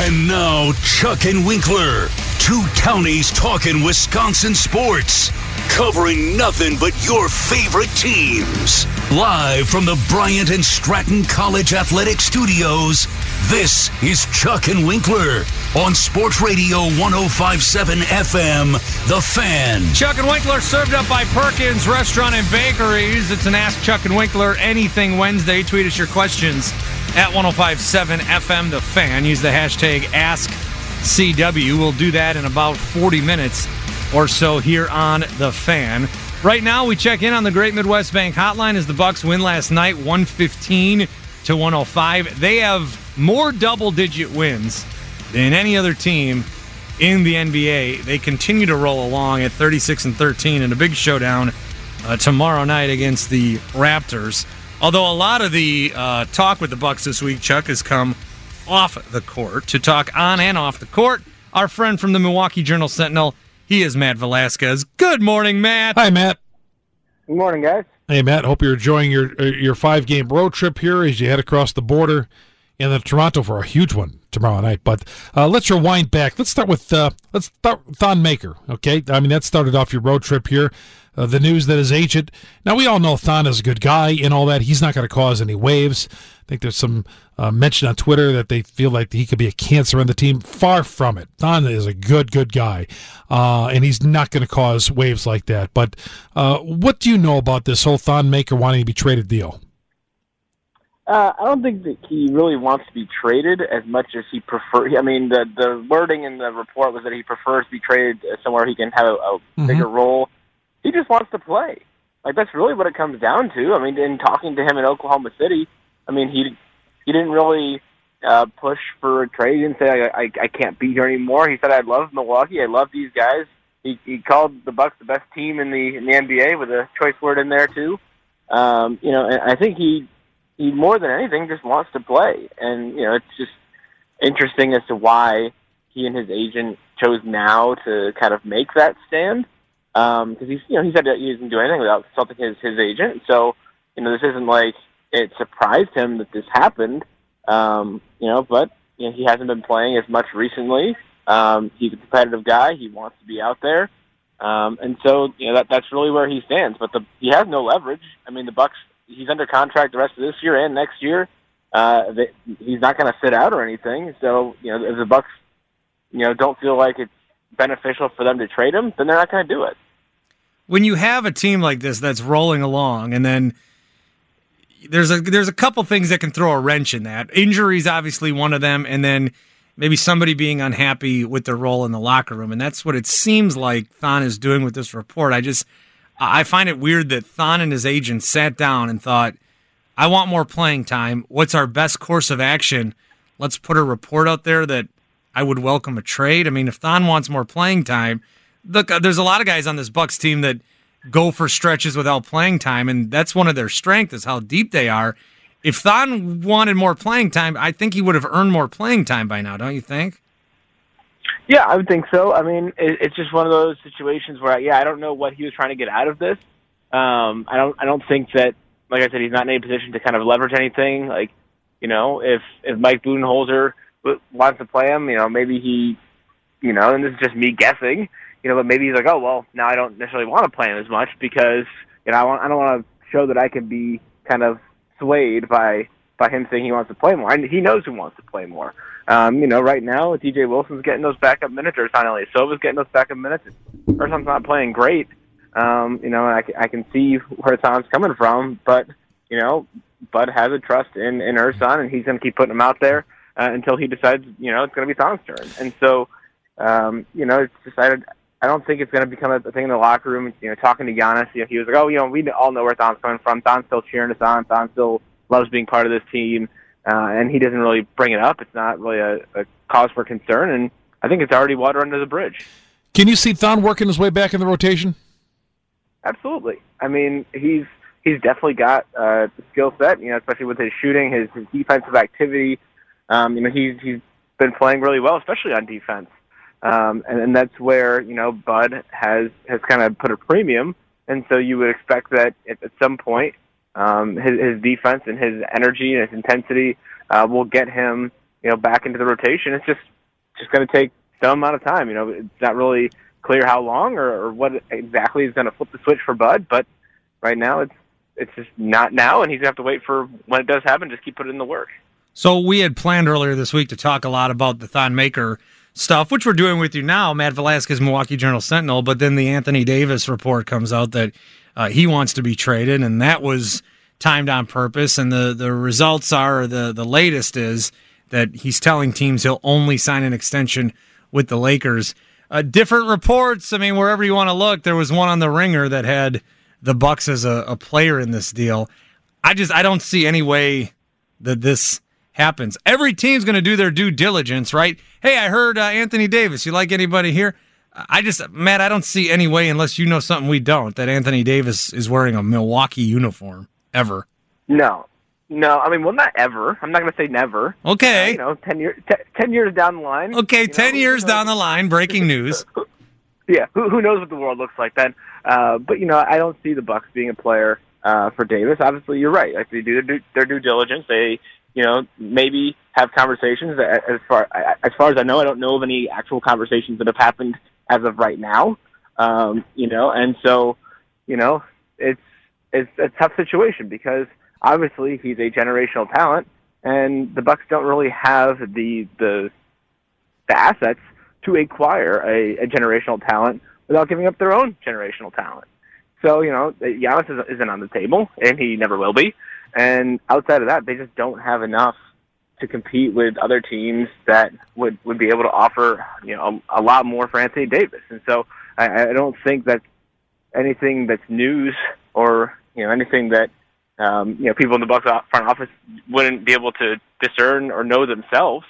And now Chuck and Winkler. Two counties talking Wisconsin sports. Covering nothing but your favorite teams. Live from the Bryant and Stratton College Athletic Studios, this is Chuck and Winkler on Sports Radio 1057 FM, The Fan. Chuck and Winkler served up by Perkins Restaurant and Bakeries. It's an Ask Chuck and Winkler Anything Wednesday. Tweet us your questions at 1057 FM, The Fan. Use the hashtag AskCW. We'll do that in about 40 minutes or so here on The Fan. Right now, we check in on the Great Midwest Bank Hotline as the Bucks win last night, 115 to 105. They have more double-digit wins than any other team in the NBA. They continue to roll along at 36 and 13 in a big showdown uh, tomorrow night against the Raptors. Although a lot of the uh, talk with the Bucks this week, Chuck, has come off the court. To talk on and off the court, our friend from the Milwaukee Journal Sentinel, he is Matt Velazquez. Good morning, Matt. Hi, Matt. Good morning, guys. Hey, Matt. Hope you're enjoying your uh, your five game road trip here as you head across the border and then Toronto for a huge one tomorrow night. But uh, let's rewind back. Let's start with uh, let's start with Thon Maker. Okay, I mean that started off your road trip here. Uh, the news that his agent. Now we all know Thon is a good guy and all that. He's not going to cause any waves. I think there's some uh, mention on Twitter that they feel like he could be a cancer on the team. Far from it. Thon is a good, good guy, uh, and he's not going to cause waves like that. But uh, what do you know about this whole Thon Maker wanting to be traded deal? Uh, I don't think that he really wants to be traded as much as he prefers. I mean, the the wording in the report was that he prefers to be traded somewhere he can have a, a mm-hmm. bigger role. He just wants to play. Like that's really what it comes down to. I mean, in talking to him in Oklahoma City, I mean he he didn't really uh, push for a trade. He didn't say I, I I can't be here anymore. He said I love Milwaukee. I love these guys. He he called the Bucks the best team in the in the NBA with a choice word in there too. Um, you know, and I think he he more than anything just wants to play, and you know it's just interesting as to why he and his agent chose now to kind of make that stand because um, he's you know he said that he doesn't do anything without consulting his his agent. So you know this isn't like it surprised him that this happened. Um, you know, but you know, he hasn't been playing as much recently. Um, he's a competitive guy. He wants to be out there. Um, and so, you know, that that's really where he stands. But the he has no leverage. I mean, the Bucks he's under contract the rest of this year and next year. Uh, they, he's not going to sit out or anything. So you know, if the Bucks, you know, don't feel like it's beneficial for them to trade him, then they're not going to do it. When you have a team like this that's rolling along, and then there's a there's a couple things that can throw a wrench in that. Injuries, obviously, one of them, and then maybe somebody being unhappy with their role in the locker room, and that's what it seems like Thon is doing with this report. I just I find it weird that Thon and his agent sat down and thought, I want more playing time. What's our best course of action? Let's put a report out there that I would welcome a trade. I mean, if Thon wants more playing time, look, uh, there's a lot of guys on this Bucks team that go for stretches without playing time, and that's one of their strengths is how deep they are. If Thon wanted more playing time, I think he would have earned more playing time by now, don't you think? Yeah, I would think so. I mean, it, it's just one of those situations where, yeah, I don't know what he was trying to get out of this. Um, I don't, I don't think that, like I said, he's not in any position to kind of leverage anything. Like, you know, if if Mike Budenholzer wants to play him, you know, maybe he, you know, and this is just me guessing, you know, but maybe he's like, oh well, now I don't necessarily want to play him as much because you know I want, I don't want to show that I can be kind of swayed by by him saying he wants to play more. And he knows who wants to play more. Um, you know, right now, DJ Wilson's getting those backup minutes, or Sonny Silva's getting those backup minutes. Ersan's not playing great. Um, you know, I, I can see where Thon's coming from, but you know, Bud has a trust in in Ersan, and he's going to keep putting him out there uh, until he decides, you know, it's going to be Thon's turn. And so, um, you know, it's decided. I don't think it's going to become a thing in the locker room. You know, talking to Giannis, you know, he was like, "Oh, you know, we all know where Thon's coming from. Thon's still cheering us on. Thon still loves being part of this team." uh, and he doesn't really bring it up. It's not really a, a cause for concern, and I think it's already water under the bridge. Can you see Thon working his way back in the rotation? Absolutely. I mean, he's he's definitely got uh, the skill set. You know, especially with his shooting, his, his defensive activity. Um, you know, he's he's been playing really well, especially on defense. Um, and, and that's where you know Bud has has kind of put a premium, and so you would expect that at, at some point um, his, his defense and his energy and his intensity uh, will get him you know back into the rotation. It's just just going to take some amount of time. You know, it's not really clear how long or, or what exactly is going to flip the switch for Bud, but right now it's it's just not now, and he's going to have to wait for when it does happen. Just keep putting in the work. So we had planned earlier this week to talk a lot about the Thon Maker stuff, which we're doing with you now, Matt Velazquez, Milwaukee Journal Sentinel. But then the Anthony Davis report comes out that uh, he wants to be traded, and that was timed on purpose. And the the results are the the latest is that he's telling teams he'll only sign an extension with the Lakers. Uh, different reports. I mean, wherever you want to look, there was one on the Ringer that had the Bucks as a, a player in this deal. I just I don't see any way that this happens. Every team's going to do their due diligence, right? Hey, I heard uh, Anthony Davis. You like anybody here? I just, Matt, I don't see any way, unless you know something we don't, that Anthony Davis is wearing a Milwaukee uniform ever. No, no. I mean, well, not ever. I'm not going to say never. Okay. Uh, you know, ten years, t- ten years down the line. Okay, ten know, years down the line. Breaking news. yeah, who, who knows what the world looks like then? Uh, but you know, I don't see the Bucks being a player uh, for Davis. Obviously, you're right. Like they do their due, their due diligence. They you know, maybe have conversations. As far as far as I know, I don't know of any actual conversations that have happened as of right now. Um, you know, and so, you know, it's it's a tough situation because obviously he's a generational talent, and the Bucks don't really have the the the assets to acquire a, a generational talent without giving up their own generational talent. So, you know, Giannis isn't on the table, and he never will be. And outside of that, they just don't have enough to compete with other teams that would would be able to offer you know a, a lot more for Anthony Davis. And so I, I don't think that anything that's news or you know anything that um, you know people in the Bucks front office wouldn't be able to discern or know themselves.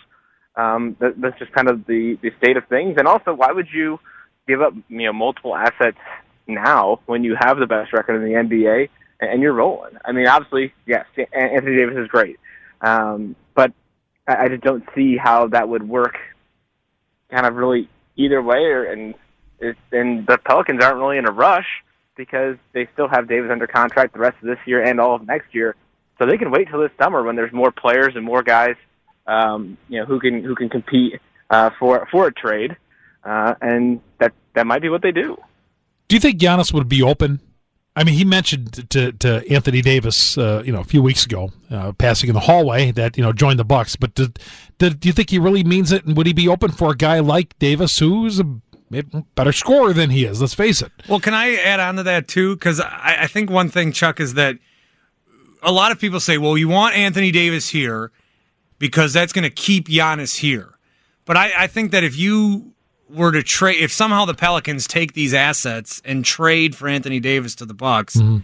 Um, that, that's just kind of the the state of things. And also, why would you give up you know multiple assets now when you have the best record in the NBA and you're rolling. I mean, obviously, yes, Anthony Davis is great, um, but I, just don't see how that would work. Kind of really either way, or, and it's, and the Pelicans aren't really in a rush because they still have Davis under contract the rest of this year and all of next year, so they can wait till this summer when there's more players and more guys, um, you know, who can who can compete uh, for for a trade, uh, and that that might be what they do. Do you think Giannis would be open I mean, he mentioned to, to Anthony Davis, uh, you know, a few weeks ago, uh, passing in the hallway, that you know joined the Bucks. But do you think he really means it? And would he be open for a guy like Davis, who's a better scorer than he is? Let's face it. Well, can I add on to that too? Because I, I think one thing, Chuck, is that a lot of people say, "Well, you want Anthony Davis here because that's going to keep Giannis here." But I, I think that if you were to trade, if somehow the Pelicans take these assets and trade for Anthony Davis to the Bucks, mm-hmm.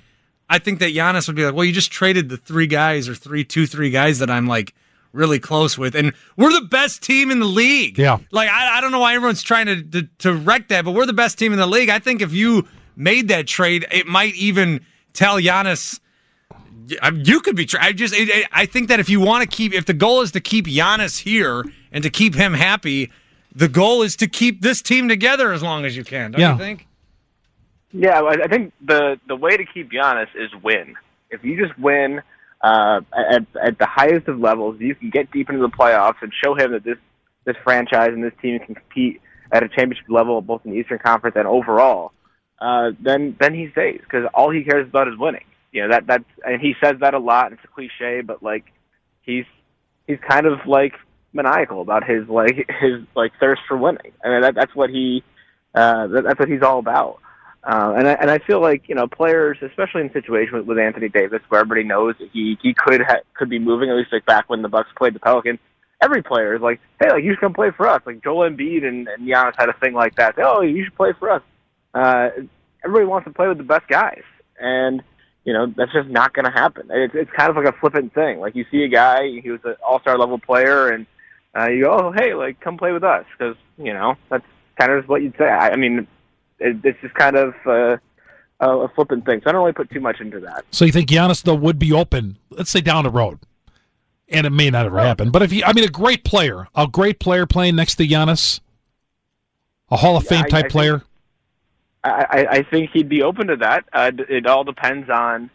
I think that Giannis would be like, well, you just traded the three guys or three, two, three guys that I'm like really close with, and we're the best team in the league. Yeah, like I, I don't know why everyone's trying to, to to wreck that, but we're the best team in the league. I think if you made that trade, it might even tell Giannis. You could be. I just. It, it, I think that if you want to keep, if the goal is to keep Giannis here and to keep him happy, the goal is to keep this team together as long as you can. Don't yeah. you think? Yeah, I think the the way to keep Giannis is win. If you just win uh, at at the highest of levels, you can get deep into the playoffs and show him that this this franchise and this team can compete at a championship level, both in the Eastern Conference and overall. Uh, then then he stays because all he cares about is winning. You know that that's and he says that a lot. It's a cliche, but like he's he's kind of like maniacal about his like his like thirst for winning. I mean that that's what he uh, that, that's what he's all about. Uh, and I, and I feel like you know players, especially in situations with, with Anthony Davis, where everybody knows that he he could ha- could be moving. At least like back when the Bucks played the Pelicans, every player is like, hey, like you should come play for us. Like Joel Embiid and, and Giannis had a thing like that. Oh, you should play for us. Uh, everybody wants to play with the best guys, and you know, that's just not going to happen. It's, it's kind of like a flippant thing. Like you see a guy, he was an all-star level player, and uh, you go, oh, hey, like come play with us, because you know that's kind of what you'd say. I, I mean, it, it's just kind of uh, a flippant thing. So I don't really put too much into that. So you think Giannis though would be open? Let's say down the road, and it may not ever happen. But if you, I mean, a great player, a great player playing next to Giannis, a Hall of Fame type I, I player. Think, I, I think he'd be open to that. Uh, it all depends on,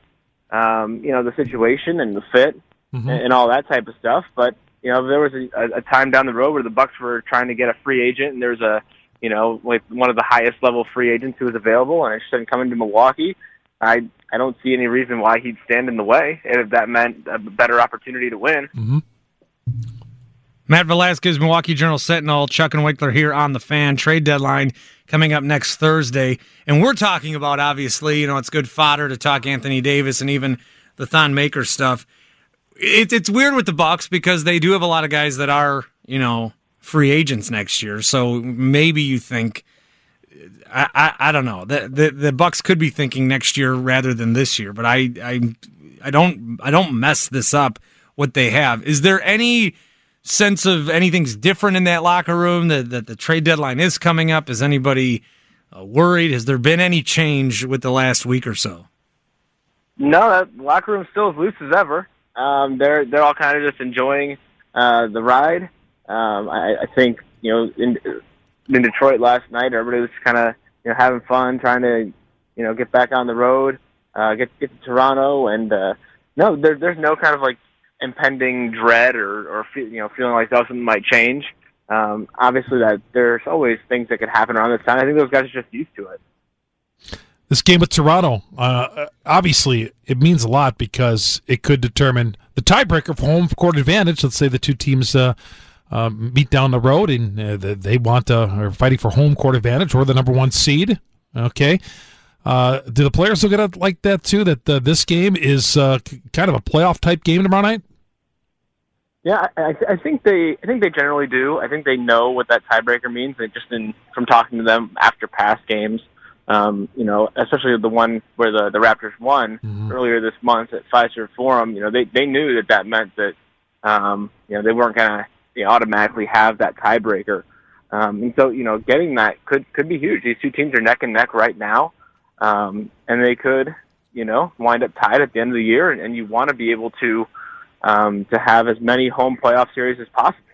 um, you know, the situation and the fit mm-hmm. and, and all that type of stuff. But you know, there was a, a time down the road where the Bucks were trying to get a free agent, and there's a, you know, like one of the highest level free agents who was available, and interested in coming to Milwaukee. I I don't see any reason why he'd stand in the way if that meant a better opportunity to win. Mm-hmm. Matt Velazquez, Milwaukee Journal Sentinel, Chuck and Winkler here on the fan. Trade deadline coming up next Thursday. And we're talking about, obviously, you know, it's good fodder to talk Anthony Davis and even the Thon Maker stuff. It, it's weird with the Bucks because they do have a lot of guys that are, you know, free agents next year. So maybe you think, I, I, I don't know, the, the the Bucks could be thinking next year rather than this year. But I I I don't I don't mess this up. What they have is there any sense of anything's different in that locker room? That, that the trade deadline is coming up. Is anybody uh, worried? Has there been any change with the last week or so? No, that locker room's still as loose as ever. Um, they're they're all kind of just enjoying uh, the ride. Um, I, I think you know in in Detroit last night, everybody was kind of you know having fun, trying to you know get back on the road, uh, get get to Toronto, and uh, no, there, there's no kind of like impending dread or, or feel, you know feeling like something might change. Um, obviously, that there's always things that could happen around this time. I think those guys are just used to it. This game with Toronto, uh, obviously, it means a lot because it could determine the tiebreaker for home court advantage. Let's say the two teams uh, uh, meet down the road and uh, they want uh, are fighting for home court advantage or the number one seed. Okay, uh, do the players look at it like that too? That this game is kind of a playoff type game tomorrow night. Yeah, I, I think they. I think they generally do. I think they know what that tiebreaker means. They just in from talking to them after past games, um, you know, especially the one where the the Raptors won mm-hmm. earlier this month at Fiserv Forum. You know, they they knew that that meant that um, you know they weren't gonna you know, automatically have that tiebreaker. Um, and so, you know, getting that could could be huge. These two teams are neck and neck right now, um, and they could, you know, wind up tied at the end of the year. And, and you want to be able to um, to have as many home playoff series as possible.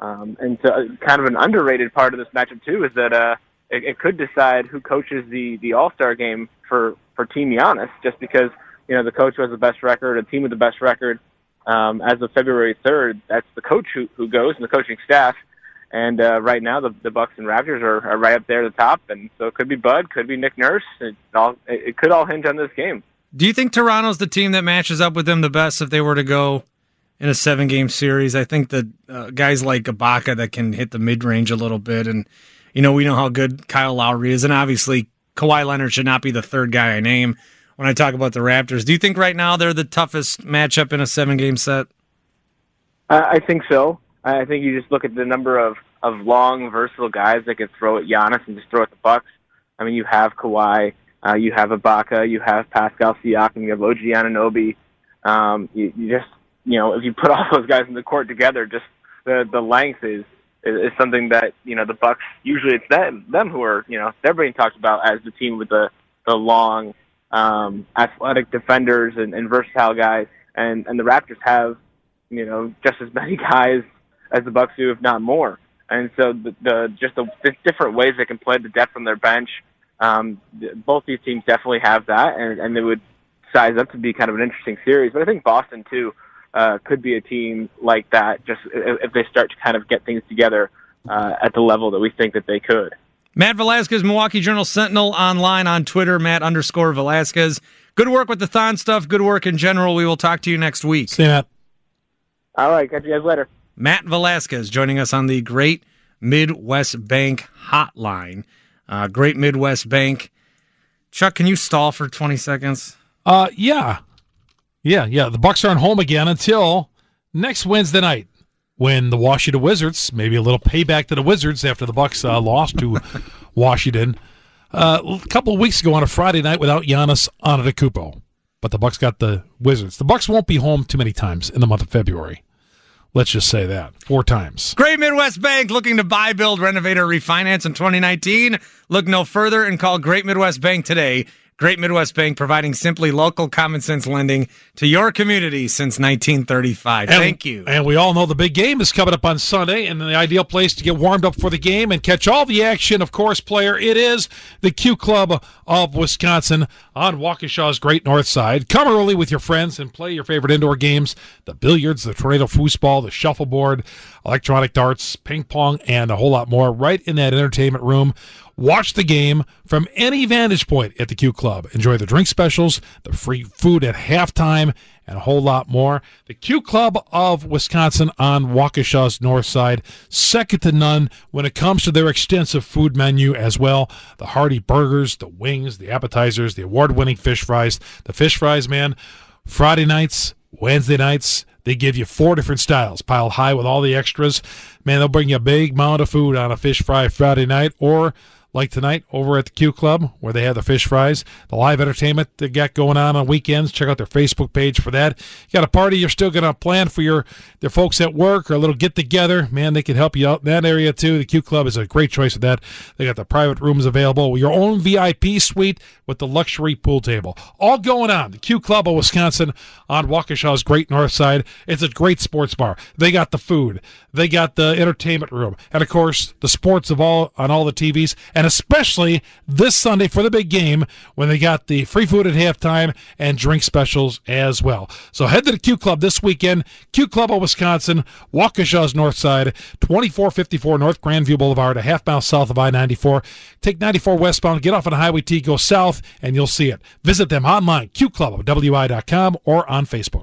Um, and so, uh, kind of an underrated part of this matchup too is that uh, it, it could decide who coaches the the All Star game for for Team Giannis, just because you know the coach who has the best record, a team with the best record. Um, as of February 3rd, that's the coach who, who goes and the coaching staff. And uh, right now, the, the Bucks and Raptors are, are right up there at the top, and so it could be Bud, could be Nick Nurse. It all it could all hinge on this game. Do you think Toronto's the team that matches up with them the best if they were to go in a seven game series? I think that uh, guys like Ibaka that can hit the mid range a little bit, and you know we know how good Kyle Lowry is, and obviously Kawhi Leonard should not be the third guy I name when I talk about the Raptors. Do you think right now they're the toughest matchup in a seven game set? I think so. I think you just look at the number of of long, versatile guys that can throw at Giannis and just throw at the Bucks. I mean, you have Kawhi, uh, you have Ibaka, you have Pascal Siakam, you have OG Anunoby. Um, you, you just, you know, if you put all those guys in the court together, just the the length is, is is something that you know the Bucks usually it's them them who are you know they're being talked about as the team with the the long, um, athletic defenders and, and versatile guys, and and the Raptors have you know just as many guys as the Bucks do, if not more. And so the, the just the, the different ways they can play the depth on their bench um, both these teams definitely have that, and, and they would size up to be kind of an interesting series. But I think Boston too uh, could be a team like that, just if they start to kind of get things together uh, at the level that we think that they could. Matt Velazquez, Milwaukee Journal Sentinel, online on Twitter, Matt underscore Velazquez. Good work with the Thon stuff. Good work in general. We will talk to you next week. See you, Matt. All right. Catch you guys later. Matt Velazquez joining us on the Great Midwest Bank Hotline. Uh, Great Midwest Bank. Chuck, can you stall for 20 seconds? Uh, yeah. Yeah, yeah. The Bucks aren't home again until next Wednesday night when the Washington Wizards, maybe a little payback to the Wizards after the Bucks uh, lost to Washington uh, a couple of weeks ago on a Friday night without Giannis Antetokounmpo. but the Bucks got the Wizards. The Bucks won't be home too many times in the month of February. Let's just say that four times. Great Midwest Bank looking to buy, build, renovate, or refinance in 2019. Look no further and call Great Midwest Bank today. Great Midwest Bank providing simply local common sense lending to your community since 1935. And, Thank you. And we all know the big game is coming up on Sunday, and the ideal place to get warmed up for the game and catch all the action, of course, player, it is the Q Club of Wisconsin on Waukesha's Great North Side. Come early with your friends and play your favorite indoor games the billiards, the tornado foosball, the shuffleboard, electronic darts, ping pong, and a whole lot more right in that entertainment room. Watch the game from any vantage point at the Q Club. Enjoy the drink specials, the free food at halftime, and a whole lot more. The Q Club of Wisconsin on Waukesha's north side, second to none when it comes to their extensive food menu as well. The hearty burgers, the wings, the appetizers, the award winning fish fries. The fish fries, man, Friday nights, Wednesday nights, they give you four different styles piled high with all the extras. Man, they'll bring you a big mound of food on a fish fry Friday night or like tonight over at the Q Club where they have the fish fries, the live entertainment they got going on on weekends. Check out their Facebook page for that. You got a party you're still going to plan for your their folks at work or a little get together. Man, they can help you out in that area too. The Q Club is a great choice of that. They got the private rooms available, your own VIP suite with the luxury pool table. All going on. The Q Club of Wisconsin on Waukesha's Great North Side. It's a great sports bar. They got the food. They got the entertainment room. And of course, the sports of all on all the TVs especially this Sunday for the big game when they got the free food at halftime and drink specials as well. So head to the Q Club this weekend. Q Club of Wisconsin, Waukesha's North Side, 2454 North Grandview Boulevard, a half mile south of I 94. Take 94 westbound, get off on Highway T, go south, and you'll see it. Visit them online, qclubwi.com or on Facebook.